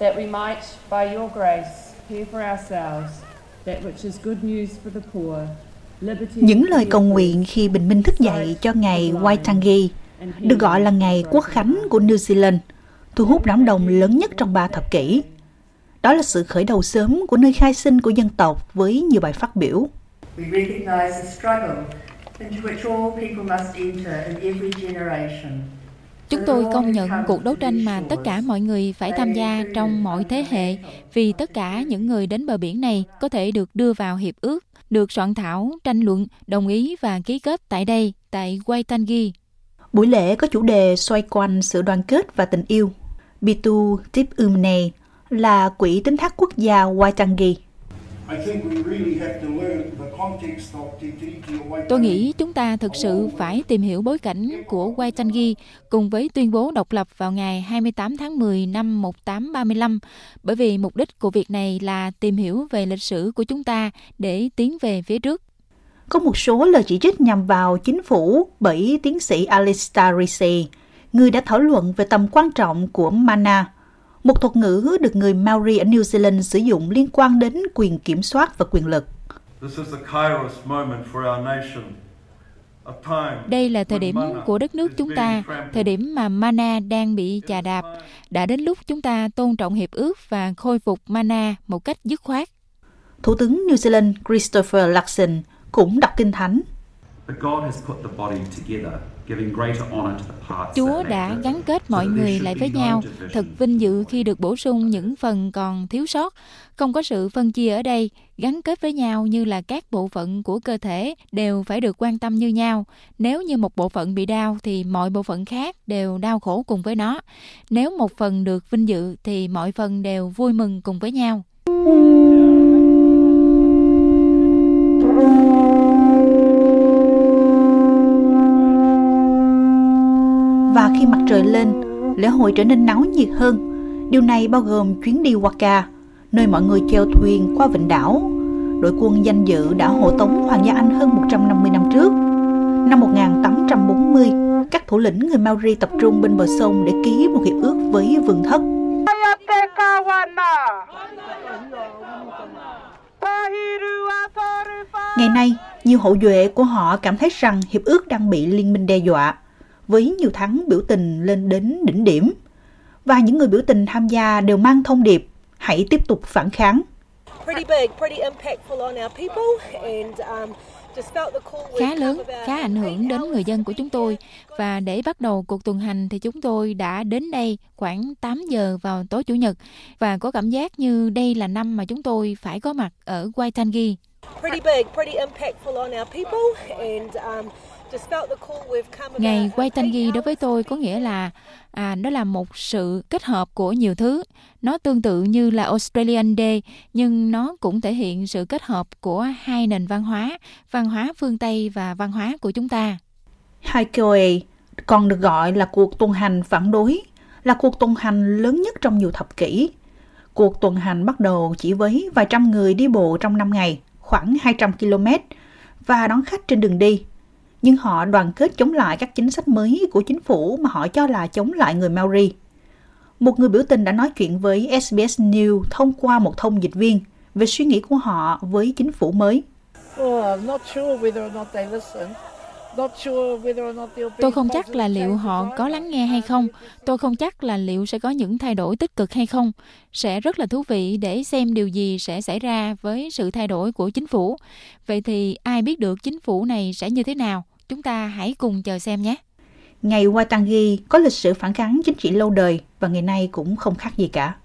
that we might, by your grace, hear for ourselves that which is good news for the poor, những lời cầu nguyện khi bình minh thức dậy cho ngày Waitangi, được gọi là ngày quốc khánh của New Zealand, thu hút đám đông lớn nhất trong ba thập kỷ. Đó là sự khởi đầu sớm của nơi khai sinh của dân tộc với nhiều bài phát biểu. Chúng tôi công nhận cuộc đấu tranh mà tất cả mọi người phải tham gia trong mọi thế hệ vì tất cả những người đến bờ biển này có thể được đưa vào hiệp ước, được soạn thảo, tranh luận, đồng ý và ký kết tại đây, tại Waitangi. Buổi lễ có chủ đề xoay quanh sự đoàn kết và tình yêu. Bitu Tip Umne là quỹ tính thác quốc gia Waitangi. Tôi nghĩ chúng ta thực sự phải tìm hiểu bối cảnh của Waitangi cùng với tuyên bố độc lập vào ngày 28 tháng 10 năm 1835, bởi vì mục đích của việc này là tìm hiểu về lịch sử của chúng ta để tiến về phía trước. Có một số lời chỉ trích nhằm vào chính phủ bởi tiến sĩ Alistair Ricci, người đã thảo luận về tầm quan trọng của mana, một thuật ngữ được người Maori ở New Zealand sử dụng liên quan đến quyền kiểm soát và quyền lực. Đây là thời điểm của đất nước chúng ta, thời điểm mà mana đang bị chà đạp. Đã đến lúc chúng ta tôn trọng hiệp ước và khôi phục mana một cách dứt khoát. Thủ tướng New Zealand Christopher Luxon cũng đọc kinh thánh. Chúa đã gắn kết mọi người lại với nhau, thật vinh dự khi được bổ sung những phần còn thiếu sót. Không có sự phân chia ở đây, gắn kết với nhau như là các bộ phận của cơ thể đều phải được quan tâm như nhau. Nếu như một bộ phận bị đau thì mọi bộ phận khác đều đau khổ cùng với nó. Nếu một phần được vinh dự thì mọi phần đều vui mừng cùng với nhau. Và khi mặt trời lên, lễ hội trở nên náo nhiệt hơn. Điều này bao gồm chuyến đi Waka, nơi mọi người chèo thuyền qua vịnh đảo. Đội quân danh dự đã hộ tống Hoàng gia Anh hơn 150 năm trước. Năm 1840, các thủ lĩnh người Maori tập trung bên bờ sông để ký một hiệp ước với vương thất. Ngày nay, nhiều hậu duệ của họ cảm thấy rằng hiệp ước đang bị liên minh đe dọa với nhiều tháng biểu tình lên đến đỉnh điểm. Và những người biểu tình tham gia đều mang thông điệp hãy tiếp tục phản kháng. khá lớn, khá ảnh hưởng đến người dân của chúng tôi. Và để bắt đầu cuộc tuần hành thì chúng tôi đã đến đây khoảng 8 giờ vào tối Chủ nhật và có cảm giác như đây là năm mà chúng tôi phải có mặt ở Waitangi. Pretty big, pretty impactful on our people and um, Ngày quay Tangi đối với tôi có nghĩa là à, nó là một sự kết hợp của nhiều thứ. Nó tương tự như là Australian Day, nhưng nó cũng thể hiện sự kết hợp của hai nền văn hóa, văn hóa phương Tây và văn hóa của chúng ta. Haikoi còn được gọi là cuộc tuần hành phản đối, là cuộc tuần hành lớn nhất trong nhiều thập kỷ. Cuộc tuần hành bắt đầu chỉ với vài trăm người đi bộ trong 5 ngày, khoảng 200 km, và đón khách trên đường đi nhưng họ đoàn kết chống lại các chính sách mới của chính phủ mà họ cho là chống lại người Maori. Một người biểu tình đã nói chuyện với SBS News thông qua một thông dịch viên về suy nghĩ của họ với chính phủ mới. Tôi không chắc là liệu họ có lắng nghe hay không. Tôi không chắc là liệu sẽ có những thay đổi tích cực hay không. Sẽ rất là thú vị để xem điều gì sẽ xảy ra với sự thay đổi của chính phủ. Vậy thì ai biết được chính phủ này sẽ như thế nào? Chúng ta hãy cùng chờ xem nhé. Ngày Waitangi có lịch sử phản kháng chính trị lâu đời và ngày nay cũng không khác gì cả.